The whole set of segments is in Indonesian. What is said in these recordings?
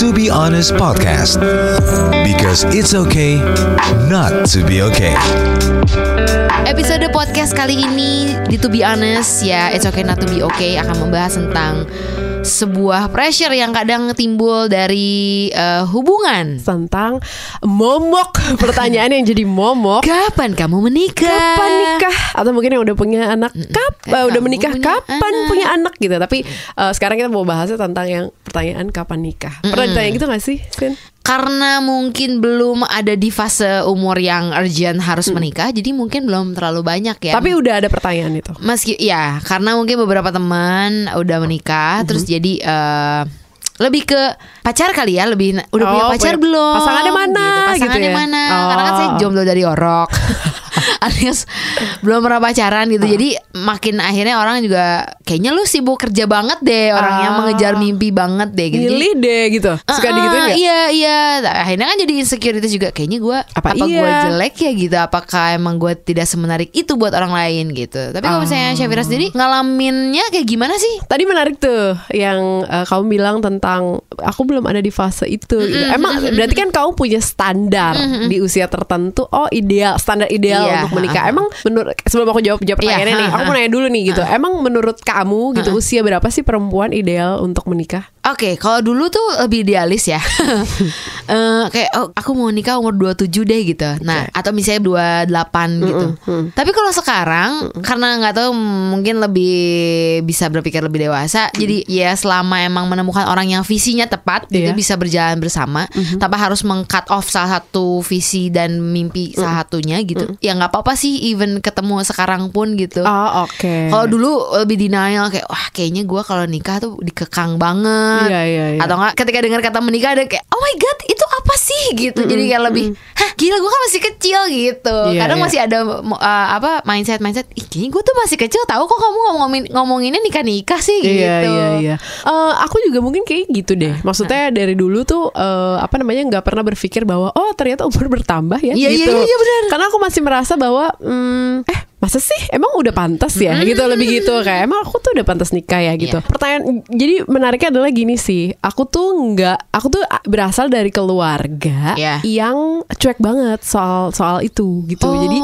To Be Honest Podcast. Because it's okay not to be okay. Episode podcast kali ini di To Be Honest ya It's Okay Not To Be Okay akan membahas tentang sebuah pressure yang kadang timbul dari eh, hubungan. tentang momok pertanyaan yang jadi momok Kapan kamu menikah? kapan nikah atau mungkin yang udah punya anak kapan kapan udah menikah punya kapan anak? punya anak gitu tapi eh, sekarang kita mau bahasnya tentang yang pertanyaan kapan nikah pernah ditanya gitu gak sih Sin? Karena mungkin belum ada di fase umur yang urgent harus menikah, jadi mungkin belum terlalu banyak ya. tapi udah ada pertanyaan itu meski ya karena mungkin beberapa teman udah menikah terus jadi eh, lebih ke pacar kali ya lebih udah punya Oh, pacar punya- belum pasangannya mana gitu, pasangannya gitu ya? mana Oh. karena kan saya jomblo dari orok alias belum pernah pacaran gitu jadi makin akhirnya orang juga kayaknya lu sibuk kerja banget deh orangnya Ah. mengejar mimpi banget deh gitu milih deh gitu suka digituin gak? Iya iya Akhirnya kan jadi insecurities juga Kayaknya gue Apa Apa, gue iya? jelek ya gitu Apakah emang gue tidak semenarik itu Buat orang lain gitu Tapi kalau misalnya Syafira sendiri Ngalaminnya kayak gimana sih? Tadi menarik tuh yang eh, kamu bilang tentang aku belum ada di fase itu. gitu. Emang berarti kan kamu punya standar di usia tertentu. Oh ideal, standar ideal Iya, untuk menikah. Emang menurut sebelum aku jawab jawab Iya, pertanyaannya nih, aku mau nanya dulu nih gitu. Emang menurut kamu gitu usia berapa sih perempuan ideal untuk menikah? Oke, kalau dulu tuh lebih idealis ya. Eh, kayak oh, aku mau nikah umur 27 deh gitu. Nah, atau misalnya 28 gitu. Tapi kalau sekarang karena nggak tahu mungkin lebih bisa berpikir lebih dewasa. Jadi ya selama emang menemukan orang yang visinya tepat gitu Iya. bisa berjalan bersama tanpa harus meng-cut off salah satu visi dan mimpi salah satunya gitu. Ya nggak apa-apa sih even ketemu sekarang pun gitu. Oh oke. Kalau dulu lebih denial kayak wah kayaknya gue kalau nikah tuh dikekang banget. Iya, iya, iya. Atau enggak ketika dengar kata menikah ada kayak oh my god itu apa sih gitu. Jadi kayak lebih hah gila gue kan masih kecil gitu. Iya, Kadang iya. masih ada uh, apa mindset mindset ih gue tuh masih kecil tahu kok kamu ngomongin ngomonginnya nikah nikah sih gitu. Iya iya iya. Eh, aku juga mungkin kayak gitu deh. Maksudnya dari dulu tuh eh, apa namanya nggak pernah berpikir bahwa oh ternyata umur bertambah ya Iya, iya, gitu. iya, iya, benar. Karena aku masih merasa bahwa hmm, eh masa sih emang udah pantas ya gitu lebih gitu kayak emang aku tuh udah pantas nikah ya gitu. Iya. Pertanyaan jadi menariknya adalah gini sih. Aku tuh nggak aku tuh berasal dari keluarga Iya. yang cuek banget soal soal itu gitu. Oh. Jadi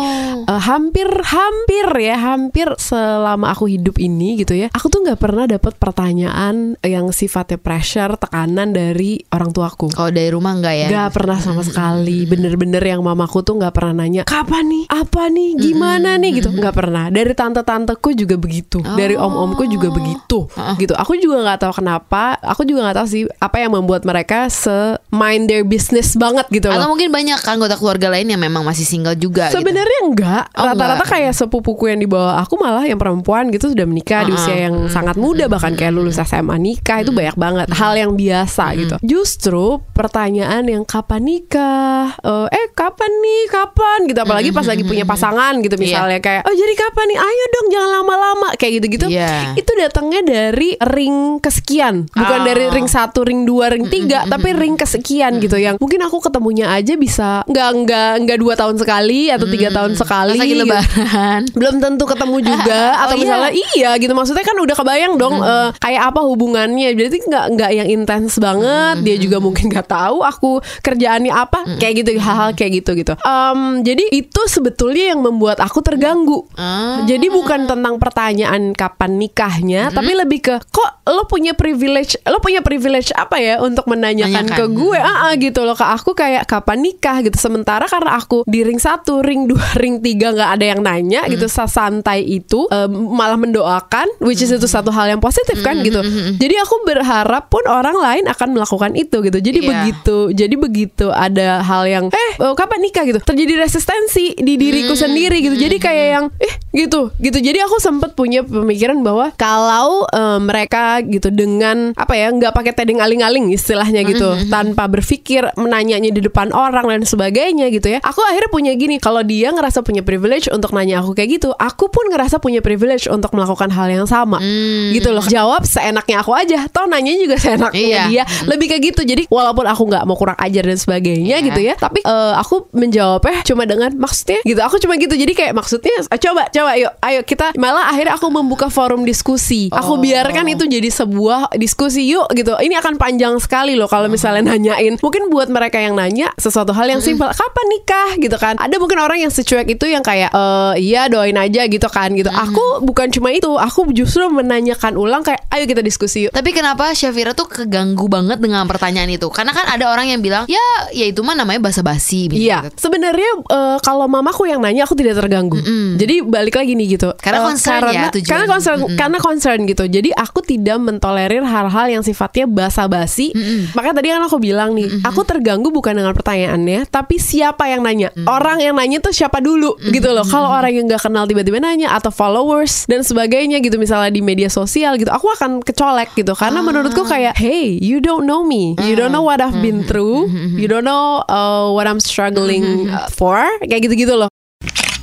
eh, hampir hampir ya hampir selama aku hidup ini gitu ya aku tuh nggak pernah dapat pertanyaan yang sifatnya pressure tekanan dari orang tuaku Kalau dari rumah enggak ya? Gak pernah sama sekali Bener-bener yang mamaku tuh gak pernah nanya Kapan nih? Apa nih? Gimana nih? Gitu Gak pernah. Dari tante-tanteku juga begitu. Dari om-omku juga begitu. Gitu. Aku juga gak tahu kenapa. Aku juga gak tahu sih Apa yang membuat mereka Se-mind their business banget gitu Atau loh mungkin banyak anggota keluarga lain yang memang masih single juga gitu. Sebenarnya enggak. Oh, Rata-rata enggak. kayak sepupuku yang di bawah aku malah yang perempuan gitu sudah menikah di usia yang sangat muda. Bahkan kayak lulus SMA nikah. Itu banyak banget. Hal yang biasa gitu. Justru pertanyaan yang kapan nikah? Eh, eh kapan nih? Kapan? Gitu. Apalagi pas lagi punya pasangan gitu misalnya. Kayak oh jadi kapan nih? Ayo dong jangan lama-lama kayak gitu-gitu. Iya. Itu datangnya dari ring kesekian, bukan Oh. dari ring satu, ring dua, ring tiga, tapi ring kesekian gitu yang mungkin aku ketemunya aja bisa nggak nggak nggak dua tahun sekali atau tiga tahun sekali. Lagi gitu. lebaran. Belum tentu ketemu juga atau Oh, iya. misalnya iya gitu maksudnya kan udah kebayang dong eh, kayak apa hubungannya berarti nggak nggak yang intens banget dia juga mungkin nggak tahu aku kerjaannya apa kayak gitu hal-hal kayak gitu gitu Em, jadi itu sebetulnya yang membuat aku terganggu Ah. jadi bukan tentang pertanyaan kapan nikahnya, tapi lebih ke kok lo punya privilege, lo punya privilege apa ya untuk menanyakan Nanyakan. ke gue, ah ah, gitu loh ke aku kayak kapan nikah gitu. Sementara karena aku di ring satu, ring dua, ring tiga nggak ada yang nanya gitu, sa- santai itu eh, malah mendoakan, which is itu satu hal yang positif kan gitu. Jadi aku berharap pun orang lain akan melakukan itu gitu. Jadi Iya. begitu, jadi begitu ada hal yang eh eh, kapan nikah gitu, terjadi resistensi di diriku sendiri gitu. Jadi kayak yang eh gitu gitu jadi aku sempat punya pemikiran bahwa kalau eh, mereka gitu dengan apa ya nggak pakai tedeng aling-aling istilahnya gitu Mm-hmm. tanpa berpikir menanyanya di depan orang dan sebagainya gitu ya. Aku akhirnya punya gini, kalau dia ngerasa punya privilege untuk nanya aku kayak gitu, aku pun ngerasa punya privilege untuk melakukan hal yang sama. Hmm. Gitu loh. Jawab seenaknya aku aja. Toh nanya juga seenaknya Iya. dia. Lebih kayak gitu. Jadi walaupun aku nggak mau kurang ajar dan sebagainya Iya. gitu ya, tapi eh, aku menjawabnya cuma dengan maksudnya gitu. Aku cuma gitu. Jadi kayak maksudnya eh, coba coba yuk ayo kita malah akhirnya aku membuka forum diskusi. Aku Oh. biarkan itu jadi sebuah diskusi yuk gitu. Ini akan panjang sekali loh kalau misalnya nanyain. Mungkin buat mereka yang nanya sesuatu hal yang simpel, kapan nikah gitu kan. Ada mungkin orang yang secuek itu yang kayak eh iya doain aja gitu kan gitu. Aku bukan cuma itu, aku justru menanyakan ulang kayak ayo kita diskusi yuk. Tapi kenapa Syafira tuh keganggu banget dengan pertanyaan itu? Karena kan ada orang yang bilang, ya, ya itu mah namanya basa-basi. Iya, misalnya. sebenarnya eh, kalau mamaku yang nanya aku tidak terganggu. Jadi balik lagi nih gitu. Karena Eh, concern karena, ya. Karena concern, karena concern gitu. Jadi aku tidak mentolerir hal-hal yang sifatnya basa-basi. Makanya tadi kan aku bilang nih, aku terganggu bukan dengan pertanyaannya, tapi siapa yang nanya. Orang yang nanya tuh siapa dulu gitu loh. Kalau orang yang nggak kenal tiba-tiba nanya atau followers dan sebagainya gitu misalnya di media sosial gitu, aku akan kecolek gitu. Karena menurutku kayak, hey, you don't know me, you don't know what I've been through, you don't know uh, what I'm struggling uh, for, kayak gitu-gitu loh.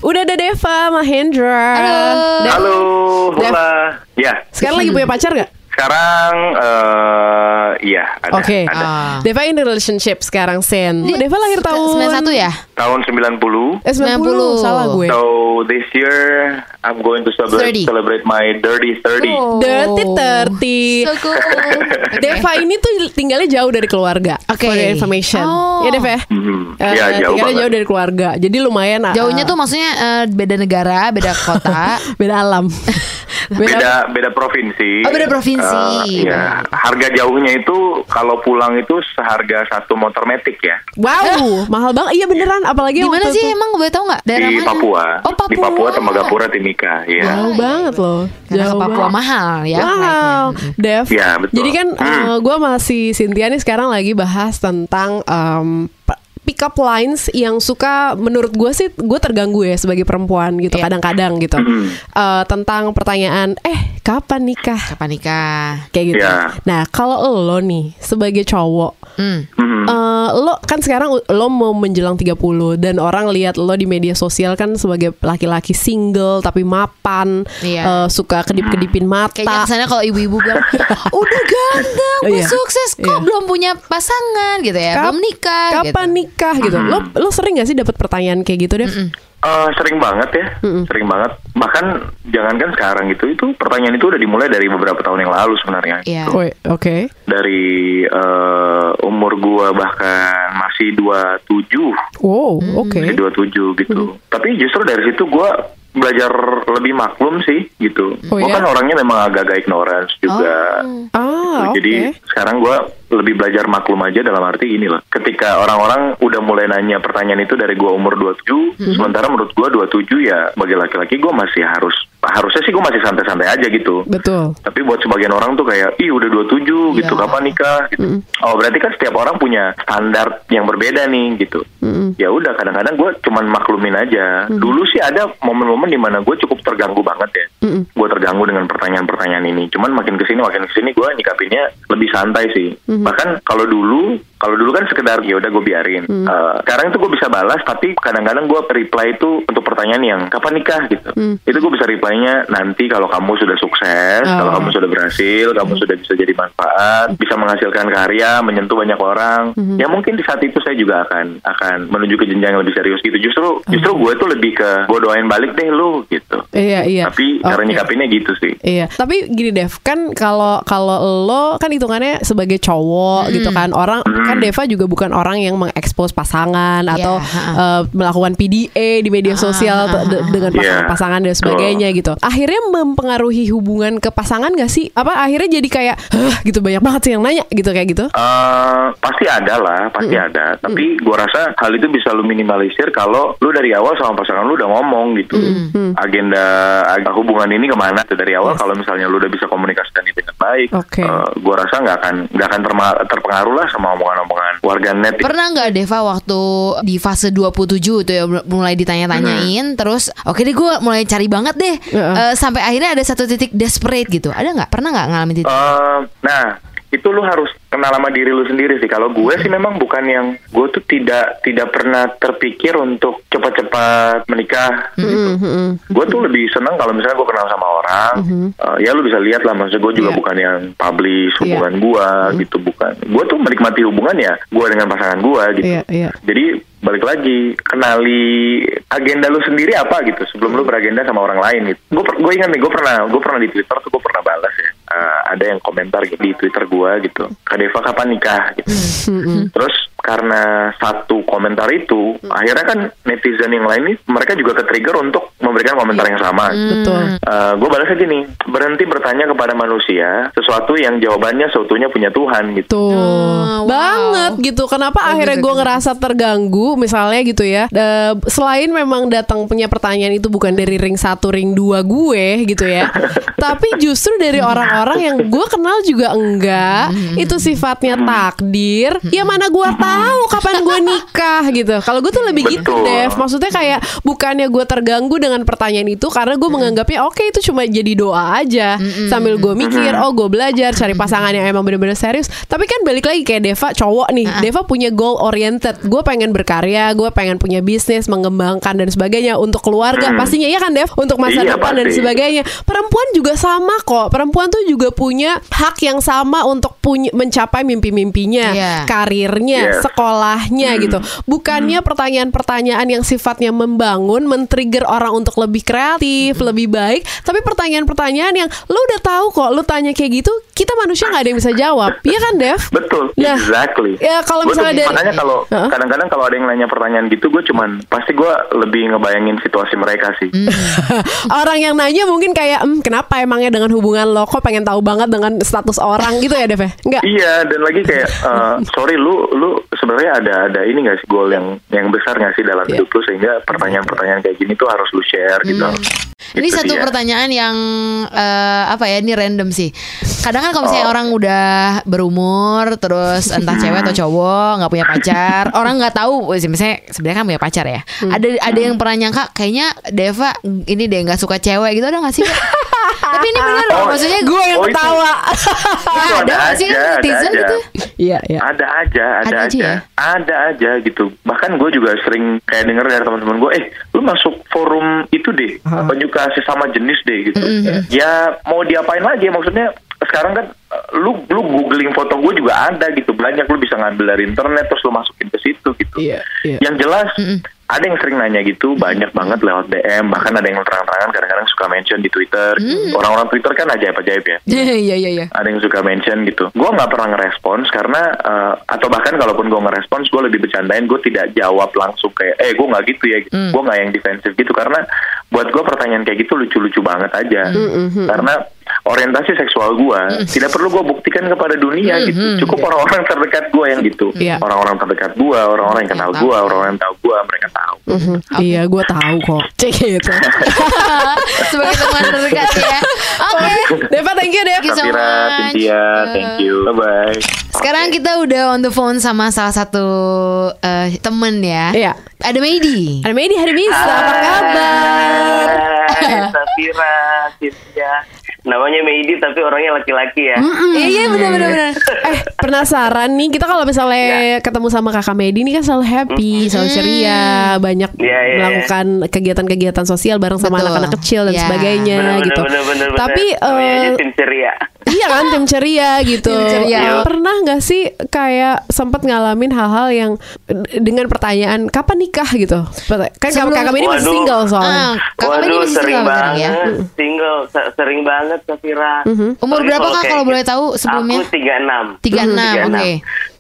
Udah ada Deva Mahendra. Halo. Dev, Halo, Dev. hola. Ya, Sekarang lagi punya pacar gak? Sekarang eh iya ada. Oke. ada. Ah. Deva in relationship sekarang Sen. Deva lahir tahun 91 ya? Tahun 90. Eh 90, 90. salah gue. So this year I'm going to celebrate 30. celebrate my dirty 30. Oh. Dirty 30. So cool. Deva ini tuh tinggalnya jauh dari keluarga. Oke. For your information. Oh. Ya Dev ya? Mhm. Eh, ya jauh tinggalnya banget. jauh dari keluarga. Jadi lumayan Jauhnya eh, tuh maksudnya eh, beda negara, beda kota. beda alam. beda beda provinsi. Oh, beda provinsi. Eh, ya, harga jauhnya itu kalau pulang itu seharga satu motor metik ya. Wow, mahal banget. Iya beneran, apalagi Di mana sih itu- emang gue tau nggak? Daerah di mana? Papua. Oh Papua. Di Papua Tembagapura Timika, ya. Jauh banget loh. Karena ke Jauh Papua banget. mahal ya. Wow, flightnya. Dev. Ya, betul. Jadi kan Hmm. gue masih Cynthia nih sekarang lagi bahas tentang um, pick up lines yang suka menurut gue sih gue terganggu ya sebagai perempuan gitu Iya. kadang-kadang gitu Hmm. Eh, tentang pertanyaan eh kapan nikah Kapan nikah? kayak gitu. Iya. Nah kalau lo nih sebagai cowok Hmm. Mhm. eh, lo kan sekarang lo mau menjelang 30 dan orang lihat lo di media sosial kan sebagai laki-laki single tapi mapan Iya. eh, suka kedip-kedipin mata Kayaknya kesannya kalau ibu-ibu bilang udah ganteng, Oh, udah iya. sukses kok Iya. belum punya pasangan gitu ya, Kap- belum nikah. Kapan gitu. nikah gitu? Lo lo sering gak sih dapat pertanyaan kayak gitu, Dev? Eh, sering banget ya, sering banget. Bahkan jangankan sekarang itu, itu pertanyaan itu udah dimulai dari beberapa tahun yang lalu sebenarnya. Iya. Woi, Oke. Dari eh, umur gua bahkan masih 27, Wow, oke. masih 27 gitu. Tapi justru dari situ gua belajar lebih maklum sih gitu. Oh, gua iya? kan orangnya memang agak-agak ignorance juga. Ah, oke. Jadi sekarang gua lebih belajar maklum aja dalam arti ini loh. Ketika orang-orang udah mulai nanya pertanyaan itu dari gua umur 27, Mm-hmm. sementara menurut gua 27 ya sebagai laki-laki gua masih harus harusnya sih gua masih santai-santai aja gitu. Betul. Tapi buat sebagian orang tuh kayak, ih udah 27 gitu, Iya. kapan nikah? Gitu. Oh berarti kan setiap orang punya standar yang berbeda nih gitu. Ya udah kadang-kadang gue cuman maklumin aja. Dulu sih ada momen-momen di mana gue cukup terganggu banget ya. Gue terganggu dengan pertanyaan-pertanyaan ini. Cuman makin ke sini makin ke sini gue nyikapinnya lebih santai sih. Bahkan kalau dulu kalau dulu kan sekedar ya udah gue biarin. Eh, sekarang itu gue bisa balas, tapi kadang-kadang gue reply itu untuk pertanyaan yang kapan nikah gitu. Itu gue bisa reply-nya nanti kalau kamu sudah sukses, kalau Oh. kamu sudah berhasil, kamu sudah bisa jadi manfaat, bisa menghasilkan karya, menyentuh banyak orang. Ya mungkin di saat itu saya juga akan akan menuju ke jenjang yang lebih serius gitu. Justru justru gue tuh lebih ke gue doain balik deh lu gitu. Iya, iya. Tapi cara Oke. nyikapinnya gitu sih. Iya, tapi gini Dev, kan kalau kalau lo kan hitungannya sebagai cowok gitu kan, orang kan Deva juga bukan orang yang mengekspos pasangan atau ha-ha. eh, melakukan PDA di media sosial ha, ha, de- dengan Iya. pasangan-pasangan dan sebagainya gitu. Akhirnya mempengaruhi hubungan ke pasangan gak sih? Apa akhirnya jadi kayak, Hah, gitu banyak banget sih yang nanya gitu kayak gitu? Eh, pasti ada lah, pasti ada. Tapi gua rasa hal itu bisa lu minimalisir kalau lu dari awal sama pasangan lu udah ngomong gitu. Agenda, agenda hubungan ini ke mana tuh dari awal. Kalau misalnya lu udah bisa komunikasikan itu dengan baik, Oke. eh, gua rasa nggak akan nggak akan terpengaruh lah sama omongan-omongan warga net. Pernah nggak Deva waktu di fase 27 itu ya mulai ditanya-tanyain terus oke deh gue mulai cari banget deh Heeh. Eh, sampai akhirnya ada satu titik desperate gitu. Ada nggak? Pernah nggak ngalamin titik? Eh, nah, itu lu harus kenal sama diri lu sendiri sih. Kalau gue sih memang bukan yang gue tuh tidak tidak pernah terpikir untuk cepat-cepat menikah. Mm-hmm. Gue tuh lebih senang kalau misalnya gue kenal sama orang, uh, ya lu bisa lihat lah. Maksudnya gue juga Iya. bukan yang publish Iya. hubungan gue gitu, bukan. Gue tuh menikmati hubungan ya gue dengan pasangan gue gitu. Iya, iya. Jadi balik lagi kenali agenda lu sendiri apa gitu sebelum lu beragenda sama orang lain gitu. Gue gue ingat nih gue pernah gue pernah di Twitter tuh gue pernah balas ya. Eh, ada yang komentar gitu di Twitter gue gitu. Kak Deva kapan nikah gitu. Terus karena satu komentar itu akhirnya kan netizen yang lain nih mereka juga ke-trigger untuk memberikan komentar yang sama. Betul. gue balas aja nih berhenti bertanya kepada manusia sesuatu yang jawabannya seutuhnya punya Tuhan gitu. Tuh Oh, wow. banget gitu. Kenapa Bagus, akhirnya gue bagus. ngerasa terganggu misalnya gitu ya. Eh, selain memang datang punya pertanyaan itu bukan dari ring satu ring dua gue gitu ya. tapi justru dari orang-orang yang gue kenal juga enggak. Itu sifatnya takdir. Ya mana gue tahu kapan gue nikah gitu. Kalau gue tuh lebih gitu Betul. Dev. Maksudnya kayak bukannya gue terganggu dengan pertanyaan itu karena gue menganggapnya oke itu cuma jadi doa aja. Sambil gue mikir oh gue belajar cari pasangan yang emang bener-bener serius. Tapi kan balik lagi kayak Deva cowok nih. Deva punya goal oriented. Gue pengen berkarya gue pengen punya bisnis mengembangkan dan sebagainya untuk keluarga. Pastinya ya kan Dev? Untuk masa Iya, depan dan pasti. sebagainya. Perempuan juga sama kok. Perempuan tuh juga punya hak yang sama untuk punya mencapai mimpi-mimpinya Iya. karirnya Yes. Sekolahnya gitu. Bukannya pertanyaan-pertanyaan yang sifatnya membangun men-trigger orang untuk lebih kreatif lebih baik tapi pertanyaan-pertanyaan yang lu udah tahu kok lu tanya kayak gitu kita manusia nggak ada yang bisa jawab. Iya kan Dev? Betul, Nah, exactly. ya kalau misalnya dari- makanya kalau kadang-kadang kalau ada yang nanya pertanyaan gitu, gue cuman pasti gue lebih ngebayangin situasi mereka sih. Hmm. orang yang nanya mungkin kayak "Hmm, kenapa emangnya dengan hubungan lo? Kok pengen tahu banget dengan status orang? Gitu ya Dev ya? Enggak Iya, dan lagi kayak eh, sorry lu lu sebenarnya ada ada ini gak sih goal yang yang besar gak sih dalam Iya. hidup lu sehingga pertanyaan-pertanyaan kayak gini tuh harus lu share gitu. Ini Itu satu dia. pertanyaan yang eh, apa ya? Ini random sih. Kadang kan kalau misalnya orang udah berumur, terus entah cewek atau cowok nggak punya pacar, orang nggak tahu. wih, Misalnya sebenarnya kan punya pacar ya. Ada ada yang pernah nyangka kayaknya Deva ini deh nggak suka cewek gitu ada nggak sih? Tapi ini benar loh, Oh, maksudnya gue yang Oh, itu- ketawa ya, itu ada ada nggak sih aja, ada netizen aja. gitu? iya iya Ada aja, ada, Ada aja aja, ya? ada aja gitu. Bahkan gue juga sering kayak denger dari teman-teman gue, eh lu masuk forum itu deh, apa juga sesama jenis deh gitu. Ya mau diapain lagi? Maksudnya sekarang kan eh, lu lu googling foto gue juga ada gitu banyak lu bisa ngambil dari internet terus lu masukin ke situ gitu. Iya, iya. Yang jelas ada yang sering nanya gitu banyak banget lewat DM bahkan ada yang terang-terangan kadang-kadang suka mention di Twitter. gitu. Orang-orang Twitter kan ajaib-ajaib ya Iya iya iya. ada yang suka mention gitu. Gue nggak pernah ngerespons karena eh, atau bahkan kalaupun gue ngerespons, gue lebih bercandain. Gue tidak jawab langsung kayak, eh gue nggak gitu ya. Gitu. Gue nggak yang defensif gitu karena buat gue pertanyaan kayak gitu lucu-lucu banget aja. Karena orientasi seksual gue tidak perlu gue buktikan kepada dunia gitu. Cukup orang-orang terdekat gue yang gitu. Iya. Orang-orang terdekat gue, orang-orang yang kenal Yang gue, orang-orang yang tahu gue, mereka tahu. Mhm. Iya, gue tahu kok. Cek gitu. Sebagai teman terdekat ya. Oke. Deva, thank you, Dev. Thank you so much. Cynthia, thank you. Bye bye. Sekarang kita udah on the phone sama salah satu eh, temen ya. Iya. Ada Meidi. Ada Medi, hari Bisa, apa kabar? Hai, Safira, Cynthia. Namanya Meidi tapi orangnya laki-laki ya. Iya iya benar benar benar. Eh, penasaran nih, kita kalau misalnya ketemu sama kakak Medi ini kan selalu happy, selalu ceria, banyak Iya, iya, melakukan kegiatan-kegiatan sosial bareng sama Betul. anak-anak kecil dan Iya. sebagainya Bener, bener, gitu. bener, bener, bener. Tapi aja eh, tim ceria. Iya kan tim ceria gitu. Tim ceria. Eh, Pernah nggak sih kayak sempat ngalamin hal-hal yang dengan pertanyaan kapan nikah gitu? Kan Sebelum- kakak Medi masih single Ah, soalnya. kakak Meidi Waduh, masih sering single sekarang banget. ya. Single, se- sering banget Safira. Umur Tapi berapa kak kalau gitu- boleh tahu sebelumnya? Aku 36. 36, oke.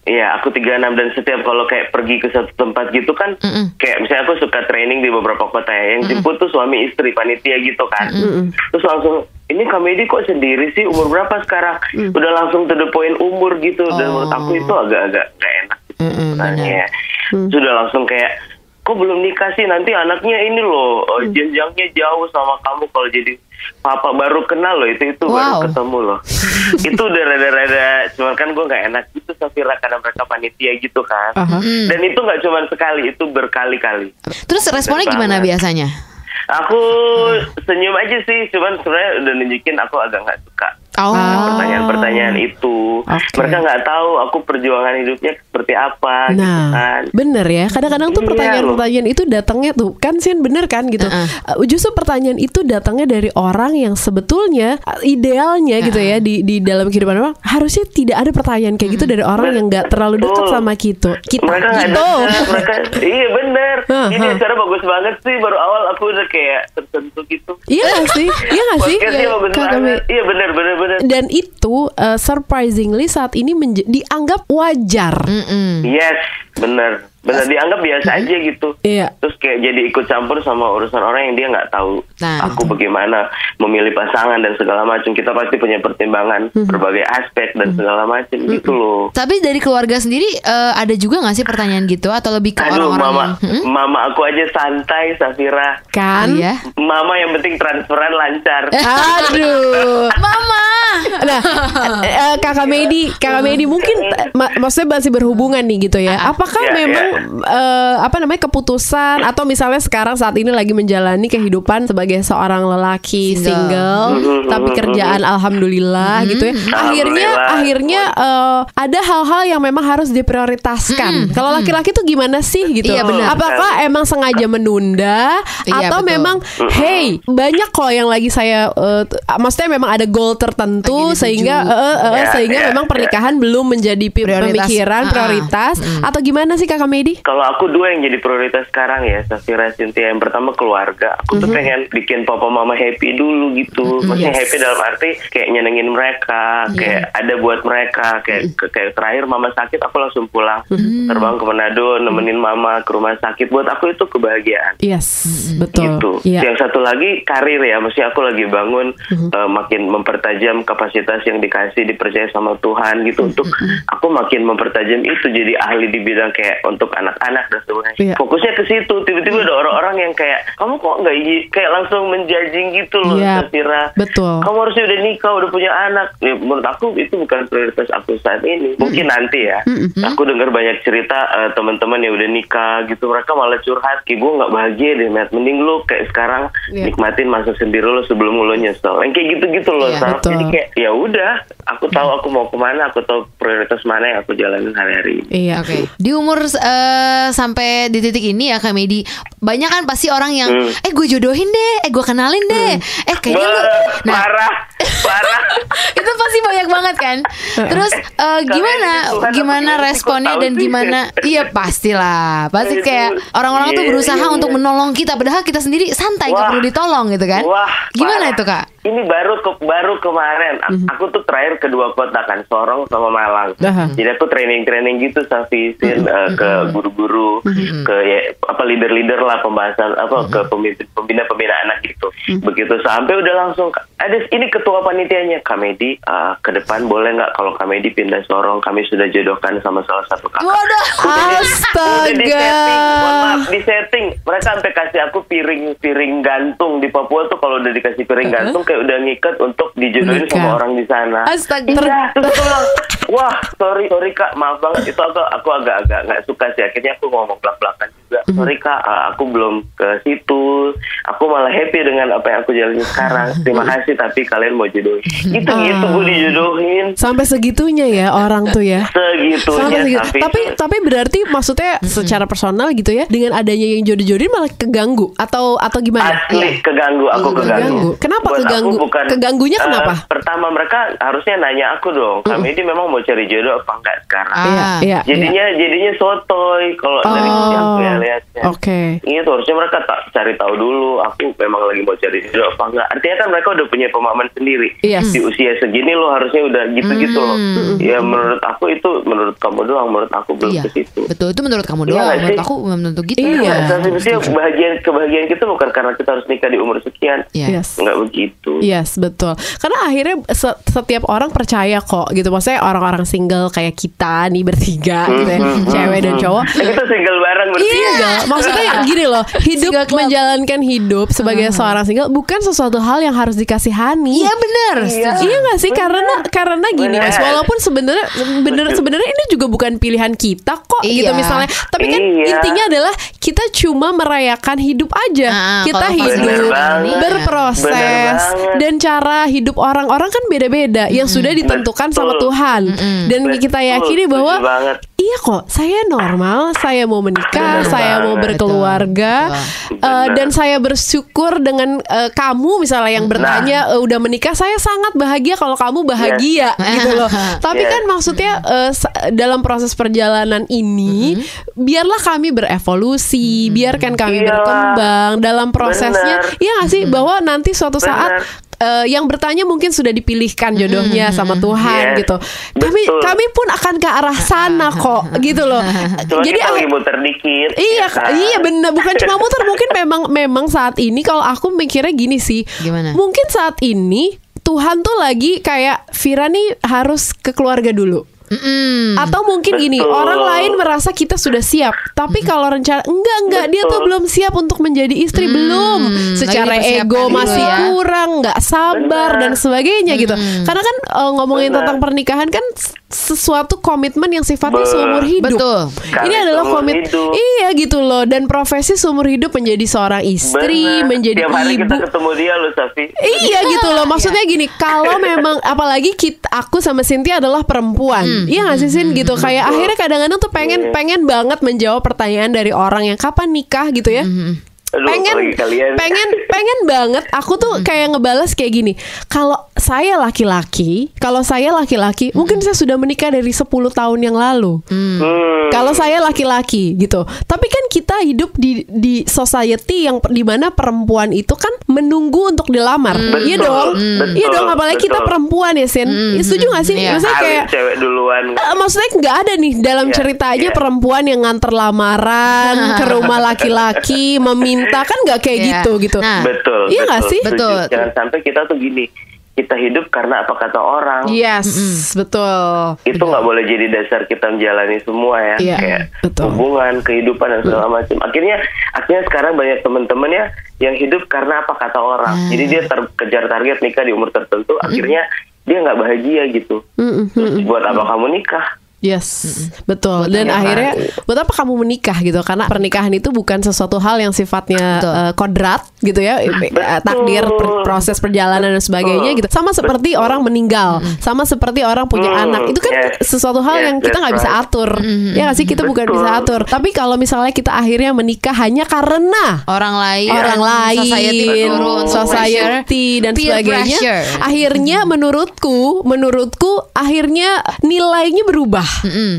Iya, aku 36 dan setiap kalau kayak pergi ke satu tempat gitu kan, Mm-mm. kayak misalnya aku suka training di beberapa kota ya, yang jemput tuh suami istri panitia gitu kan. Terus langsung ini komedi kok sendiri sih? Umur berapa sekarang? Udah langsung to the point umur gitu. Dan menurut aku itu agak-agak gak enak gitu Mm-mm, sebenarnya. Sudah langsung kayak kok belum nikah sih? Nanti anaknya ini loh eh, jenjangnya jauh sama kamu kalau jadi papa baru kenal loh. Itu itu Wow. baru ketemu loh. Itu udah rada-rada cuman kan gue nggak enak gitu Safira karena mereka panitia gitu kan. Aha. dan itu nggak cuma sekali itu berkali-kali. Terus responnya gimana banget. biasanya? Aku senyum aja sih cuman sebenarnya udah nunjukin aku agak nggak suka Oh. pertanyaan-pertanyaan itu. Oke. Mereka nggak tahu aku perjuangan hidupnya seperti apa. gitu Nah, kan. bener ya. Kadang-kadang tuh pertanyaan-pertanyaan itu datangnya tuh kan sih bener kan gitu. Uh, justru pertanyaan itu datangnya dari orang yang sebetulnya uh, idealnya gitu ya di di dalam kehidupan orang harusnya tidak ada pertanyaan kayak gitu dari orang yang nggak terlalu dekat Betul. sama kita. Kita mereka gitu. mereka iya bener Hah, ini hah. acara bagus banget sih baru awal aku udah kayak tersentuh gitu Iya gak sih? Iya gak sih? iya bener bener bener Dan itu uh, surprisingly saat ini dianggap wajar. Mm-mm. yes bener bener dianggap biasa aja gitu Iya. terus kayak jadi ikut campur sama urusan orang yang dia nggak tahu Nah, aku bagaimana memilih pasangan dan segala macam kita pasti punya pertimbangan Mhm. berbagai aspek dan segala macam gitu loh Tapi dari keluarga sendiri eh, ada juga nggak sih pertanyaan gitu atau lebih ke Aduh, orang-orang mama, yang Hmm? mama aku aja santai, Safira. Kan? Iya. Mama yang penting transferan lancar. Aduh. Mama. Nah, eh, eh, Kakak Medi, Kakak Medi mungkin ma- maksudnya masih berhubungan nih gitu ya. Apakah Ya, memang eh, apa namanya keputusan atau misalnya sekarang saat ini lagi menjalani kehidupan sebagai seorang lelaki Single. single, tapi kerjaan alhamdulillah gitu ya. Akhirnya Alhamdulillah. akhirnya eh, ada hal-hal yang memang harus diprioritaskan. Kalau laki-laki tuh gimana sih gitu? Iya, benar. Apakah emang sengaja menunda Iya, atau betul. memang hey banyak kok yang lagi saya t- maksudnya memang ada goal tertentu Lagi sehingga eh, eh, eh, Ya, sehingga ya, memang ya. pernikahan belum menjadi Prioritas. pemikiran Ah, ah. prioritas atau gimana sih kakak Medi? Kalau aku dua yang jadi prioritas sekarang ya, Safira Cynthia. Yang pertama keluarga. Aku tuh pengen bikin papa mama happy dulu gitu. Maksudnya Yes. happy dalam arti kayak nyenengin mereka, kayak ada buat mereka. Kayak ke- kayak terakhir mama sakit, aku langsung pulang, terbang ke Manado, nemenin mama ke rumah sakit. Buat aku itu kebahagiaan. Yes betul. gitu. Iya. Yang satu lagi karir ya, mesti aku lagi bangun eh, makin mempertajam kapasitas yang dikasih dipercaya sama Tuhan gitu untuk aku makin mempertajam itu jadi ahli di bidang kayak untuk anak-anak dan sebagainya. Iya. Fokusnya ke situ. Tiba-tiba ada orang-orang yang kayak kamu kok nggak kayak langsung menjajing gitu loh, Iya, Safira. betul. Kamu harusnya udah nikah, udah punya anak. Ya, menurut aku itu bukan prioritas aku saat ini. Mungkin nanti ya. Aku dengar banyak cerita eh, teman-teman yang udah nikah gitu, mereka malah curhat, kayak gue nggak bahagia deh, Matt. Mending lu kayak sekarang Iya. nikmatin masa sendiri lu sebelum lu nyesel. Yang kayak gitu-gitu loh, Iya, Saf. betul. Jadi kayak ya udah, aku tahu aku mau ke mana, aku tahu prioritas mana yang aku jalanin hari-hari. Iya. Oke. Di umur eh, sampai di titik ini ya Kak Medi, banyak kan pasti orang yang Hmm. eh gue jodohin deh, eh gue kenalin deh. Eh kayaknya lu Nah, parah, parah. itu pasti banyak banget kan. Terus eh, gimana apa gimana responnya dan gimana? Iya pastilah. Pasti kayak orang-orang tuh iya, berusaha iya, untuk iya. menolong kita padahal kita sendiri santai nggak perlu ditolong gitu kan. Wah, Gimana parah. itu Kak? Ini baru ke, baru kemarin. A- Aku tuh terakhir ke dua kota kan, Sorong sama Malang. Jadi aku training-training gitu Safisin eh, ke guru-guru, ke ya, apa leader-leader lah pembahasan apa ke pemimpin pembina-pembina anak gitu. Begitu sampai udah langsung ada ini ketua panitianya Kamedi eh, ke depan boleh nggak kalau Kamedi pindah Sorong kami sudah jodohkan sama salah satu kakak. Waduh. Udah di setting, mohon Astaga. maaf, di setting. Mereka sampai kasih aku piring-piring gantung di Papua tuh kalau udah dikasih piring gantung kayak udah ngikat untuk dijodohin Menikah. sama orang di sana. Astaga. Iya, terus aku bilang, wah sorry sorry kak, maaf banget itu aku aku agak-agak nggak suka sih. Akhirnya aku ngomong belak-belakan juga. Sorry kak, uh, aku belum ke situ. Aku malah happy dengan apa yang aku jalani sekarang. Terima kasih tapi kalian mau jodohin. Itu gitu gue dijodohin. Sampai segitunya ya orang tuh ya. Segitunya Sampai segitu. tapi Tapi tapi berarti maksudnya secara personal gitu ya dengan adanya yang jodoh-jodohin malah keganggu atau atau gimana? Asli keganggu aku Keganggu. keganggu. Kenapa Buat aku keganggu? Keganggunya eh, kenapa? pertama mereka harusnya nanya aku dong. Kami ini memang mau cari jodoh apa enggak sekarang? Ah. Iya, iya. jadinya jadinya sotoy kalau dari Oh, sisi aku ya Oke. Itu harusnya mereka tak cari tahu dulu. Aku memang lagi mau cari jodoh apa enggak. Artinya kan mereka udah punya pemahaman sendiri. Yes. Di usia segini lo harusnya udah gitu-gitu loh. Hmm. Ya menurut aku itu menurut kamu doang. Menurut aku belum Iya. ke situ. Betul itu menurut kamu Iya doang. nggak menurut sih? aku belum tentu gitu. Iya. Tapi mestinya kebahagiaan kebahagiaan kita bukan karena kita harus nikah di umur sekian. Iya. Yes. Enggak begitu. Yes, betul. Karena akhirnya se- setiap orang percaya kok gitu. Maksudnya orang-orang single kayak kita nih bertiga gitu ya, cewek dan cowok. Kita single bareng bertiga. Iya, maksudnya gini loh, hidup Single club. menjalankan hidup sebagai seorang single bukan sesuatu hal yang harus dikasihani. Iya benar. Iya. Iya gak sih karena karena gini Bener. mas walaupun sebenarnya bener sebenarnya ini juga bukan pilihan kita kok gitu Iya. misalnya. Tapi kan Iya. intinya adalah kita cuma merayakan hidup aja. Ah, kita hidup Bener banget. berproses Bener banget. dan cara hidup orang-orang kan beda-beda yang sudah ditentukan sama Betul. Tuhan. Dan kita Betul, yakini setuju bahwa banget. Iya kok, saya normal, saya mau menikah, Bener saya mau berkeluarga, Betul. Bener. dan saya bersyukur dengan eh, kamu misalnya yang bertanya eh, udah menikah, saya sangat bahagia kalau kamu bahagia gitu loh. Tapi Yes. kan maksudnya sa- dalam proses perjalanan ini, biarlah kami berevolusi, biarkan kami Iyalah. berkembang dalam prosesnya. Bener. Iya nggak sih bahwa nanti suatu saat Eh, yang bertanya mungkin sudah dipilihkan jodohnya sama Tuhan Yes. gitu. Kami Betul. kami pun akan ke arah sana kok gitu loh. Cuma Jadi kita ah, lagi muter dikit. Iya, ya kan? iya benar bukan cuma muter mungkin memang memang saat ini kalau aku mikirnya gini sih. Gimana? Mungkin saat ini Tuhan tuh lagi kayak Vira nih harus ke keluarga dulu. Mm-mm. Atau mungkin gini, Betul. orang lain merasa kita sudah siap, tapi kalau rencana enggak enggak dia tuh Betul. belum siap untuk menjadi istri belum. Secara ego dulu masih ya. kurang, nggak sabar Benar. dan sebagainya gitu. Karena kan eh, ngomongin Benar. tentang pernikahan kan sesuatu komitmen yang sifatnya Be- seumur hidup. Betul. Ini Sekali adalah seumur komit hidup. Iya gitu loh. Dan profesi seumur hidup menjadi seorang istri, Bener. menjadi Tiap hari ibu. kita ketemu dia loh, Safi. Iya gitu loh. Maksudnya gini kalau memang apalagi kita aku sama Cynthia adalah perempuan. Iya nggak sih Sin gitu. Kayak akhirnya kadang-kadang tuh pengen pengen banget menjawab pertanyaan dari orang yang kapan nikah? gitu ya. Aduh, pengen pengen pengen banget. Aku tuh kayak ngebales kayak gini. Kalau saya laki-laki kalau saya laki-laki mungkin saya sudah menikah dari 10 tahun yang lalu Hmm. kalau saya laki-laki gitu tapi kan kita hidup di di society yang di mana perempuan itu kan menunggu untuk dilamar Betul, iya dong betul, iya dong apalagi kita betul. perempuan ya Sin Ya, setuju gak sih Iya. maksudnya kayak cewek duluan. Eh, maksudnya nggak ada nih dalam Iya, ceritanya iya. perempuan yang nganter lamaran ke rumah laki-laki meminta kan nggak kayak Iya. gitu gitu Nah, Betul. Iya betul, sih? Betul. Jangan sampai kita tuh gini. Kita hidup karena apa kata orang. yes betul Itu nggak boleh jadi dasar kita menjalani semua ya. Iya, Kayak betul. hubungan, kehidupan dan segala macam. Akhirnya, akhirnya sekarang banyak teman-teman ya yang hidup karena apa kata orang. Ah. Jadi dia terkejar target nikah di umur tertentu. Akhirnya dia nggak bahagia gitu. Mm-mm. Terus buat apa kamu nikah? Yes, betul. Dan apa? akhirnya buat apa kamu menikah gitu? Karena pernikahan itu bukan sesuatu hal yang sifatnya Betul. eh, kodrat gitu ya, eh, takdir, per- proses perjalanan dan sebagainya gitu. Sama seperti orang meninggal, sama seperti orang punya Hmm, anak. Itu kan yes. sesuatu hal Yes, yang kita nggak bisa atur. Ya nggak sih kita bukan Betul. bisa atur. Tapi kalau misalnya kita akhirnya menikah hanya karena orang lain, orang lain, society menurun, society dan peer sebagainya. pressure. Akhirnya menurutku, menurutku akhirnya nilainya berubah.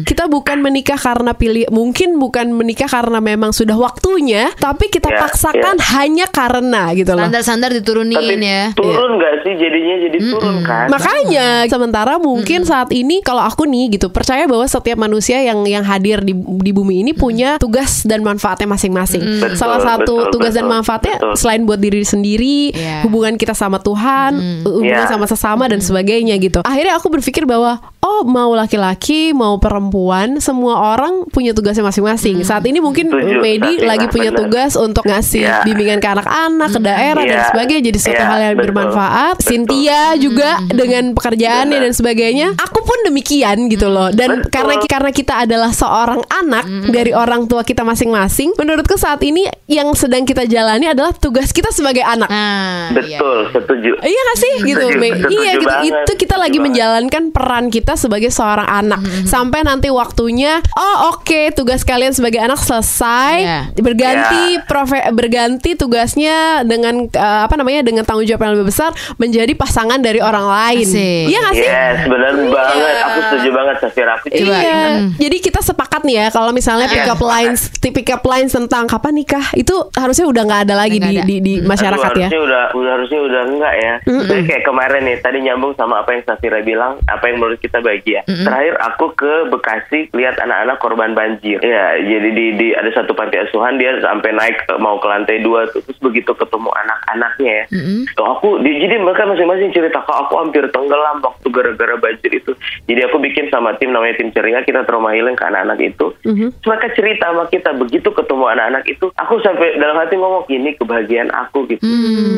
Kita bukan menikah karena pilih, mungkin bukan menikah karena memang sudah waktunya, tapi kita Ya, paksakan hanya karena gitu loh. standar-standar diturunin Tapi ya. turun nggak sih jadinya jadi turun kan? Makanya sementara mungkin saat ini kalau aku nih gitu percaya bahwa setiap manusia yang yang hadir di di bumi ini punya tugas dan manfaatnya masing-masing. Betul, Salah satu betul, tugas dan manfaatnya betul. selain buat diri sendiri, Iya. hubungan kita sama Tuhan, hubungan Iya. sama sesama dan sebagainya gitu. Akhirnya aku berpikir bahwa oh mau laki-laki mau perempuan semua orang punya tugasnya masing-masing. Saat ini mungkin Medi Satina, lagi punya benar. tugas untuk ngasih Iya. bimbingan ke anak-anak, ke daerah dan Iya. sebagainya jadi suatu Iya, hal yang betul. bermanfaat. Betul. Cynthia juga dengan pekerjaannya Benar. dan sebagainya. Aku pun demikian gitu loh. Dan Betul. karena karena kita adalah seorang anak dari orang tua kita masing-masing, menurutku saat ini yang sedang kita jalani adalah tugas kita sebagai anak. Nah, Betul, setuju. Iya gak sih gitu, Setuju, Mei? setuju Iya gitu. banget, Itu kita setuju lagi banget. menjalankan peran kita sebagai seorang anak sampai nanti waktunya. Oh oke, tugas kalian sebagai anak selesai. Iya. Berganti profe- berganti tugasnya dengan eh, apa namanya dengan tanggung jawab yang lebih besar menjadi pasangan dari orang lain. Asik. Iya gak sih? Yes, benar banget. Aku setuju banget, Safira. Aku juga Iya. Jadi kita sepakat nih ya kalau misalnya pick up Iya. lines, pick up lines tentang kapan nikah itu harusnya udah nggak ada lagi di, ada. di di masyarakat Aduh, ya. harusnya udah, udah harusnya udah enggak ya. Jadi kayak kemarin nih, tadi nyambung sama apa yang Safira bilang, apa yang menurut kita bahagia. Terakhir aku ke Bekasi lihat anak-anak korban banjir. Ya, jadi di, di ada satu panti asuhan dia sampai naik eh, mau ke lantai dua terus begitu ketemu anak-anaknya ya. Tuh aku di- jadi mereka masing-masing cerita kok aku hampir tenggelam waktu gara-gara banjir itu. Jadi aku bikin sama tim namanya tim ceria kita trauma healing ke anak-anak itu. Terus mereka cerita sama kita begitu ketemu anak-anak itu, aku sampai dalam hati ngomong ini kebahagiaan aku gitu.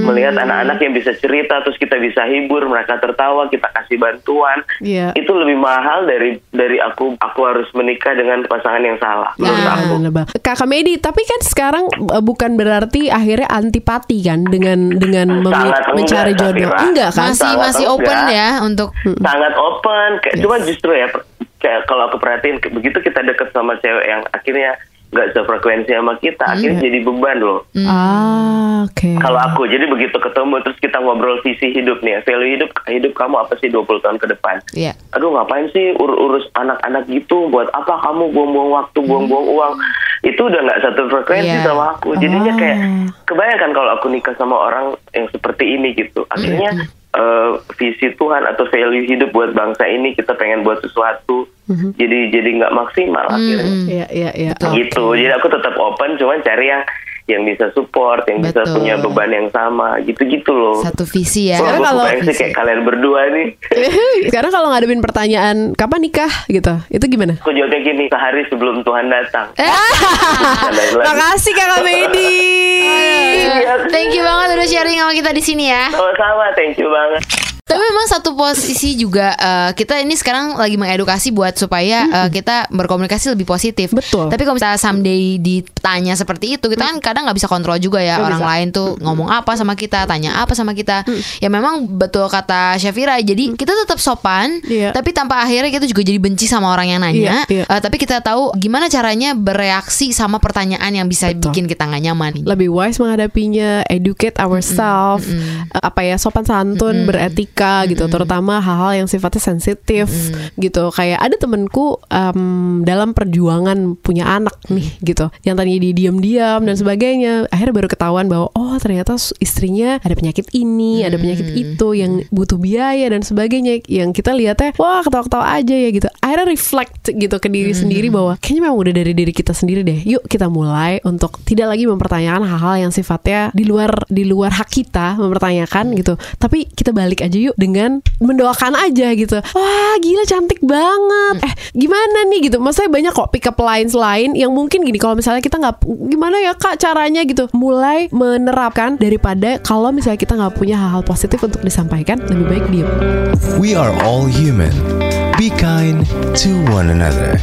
Melihat anak-anak yang bisa cerita terus kita bisa hibur, mereka tertawa, kita kasih bantuan. Iya. Itu lebih mahal dari dari aku aku harus menikah dengan pasangan yang salah menurut Nah. aku. Kakak Medi, tapi kan sekarang uh, bukan berarti akhirnya antipati kan dengan dengan Sangat enggak, mencari jodoh. Safira. Enggak kan? Masih Sangat masih enggak. open ya untuk Sangat open. Kayak Cuma justru ya kayak kalau aku perhatiin begitu kita deket sama cewek yang akhirnya nggak sefrekuensi sama kita, akhirnya jadi beban loh. Ah, oke. Kalau aku jadi begitu ketemu terus kita ngobrol visi hidup nih, value hidup hidup kamu apa sih 20 tahun ke depan? Iya. Aduh ngapain sih ur- urus anak-anak gitu? Buat apa kamu buang-buang waktu, buang-buang uang? Itu udah nggak satu frekuensi Iya. sama aku. Jadinya Ah. kayak kebayangkan kalau aku nikah sama orang yang seperti ini gitu. Akhirnya eh, visi Tuhan atau value hidup buat bangsa ini kita pengen buat sesuatu. Jadi jadi nggak maksimal akhirnya. Iya, iya, iya. gitu. Jadi aku tetap open cuman cari yang yang bisa support yang bisa Betul. punya beban yang sama gitu-gitu loh satu visi ya. Wah, kalau- sih kayak kalian berdua nih Sekarang kalau ngadepin pertanyaan kapan nikah gitu, itu gimana? aku jawabnya gini sehari sebelum Tuhan datang Eh. Makasih Kakak Medi. Iya. Thank you banget udah sharing sama kita di sini ya. sama-sama thank you banget Tapi memang satu posisi juga eh, kita ini sekarang lagi mengedukasi buat supaya eh, kita berkomunikasi lebih positif. Betul. Tapi kalau misalnya someday ditanya seperti itu, kita kan kadang nggak bisa kontrol juga ya Nggak orang bisa. lain tuh ngomong apa sama kita, tanya apa sama kita. Ya memang betul kata Syafira. Jadi kita tetap sopan, Iya. tapi tanpa akhirnya kita juga jadi benci sama orang yang nanya. Iya, iya. Eh, tapi kita tahu gimana caranya bereaksi sama pertanyaan yang bisa Betul. bikin kita nggak nyaman. lebih wise menghadapinya, educate ourselves, eh, apa ya sopan santun, beretika gitu, terutama hal-hal yang sifatnya sensitif gitu. Kayak ada temenku em, dalam perjuangan punya anak nih gitu, yang tadinya dia diam-diam dan sebagainya, akhirnya baru ketahuan bahwa oh ternyata istrinya ada penyakit ini, ada penyakit itu yang butuh biaya dan sebagainya. Yang kita lihatnya wah ketawa-ketawa aja ya gitu. Akhirnya reflect gitu ke diri sendiri bahwa kayaknya memang udah dari diri kita sendiri deh. Yuk kita mulai untuk tidak lagi mempertanyakan hal-hal yang sifatnya di luar di luar hak kita mempertanyakan gitu. Tapi kita balik aja yuk dengan mendoakan aja gitu. Wah gila cantik banget. Eh gimana nih gitu. Maksudnya banyak kok pick up lines lain yang mungkin gini kalau misalnya kita nggak gimana ya kak caranya gitu. Mulai menerapkan daripada kalau misalnya kita nggak punya hal-hal positif untuk disampaikan lebih baik diem. We are all human. Be kind to one another.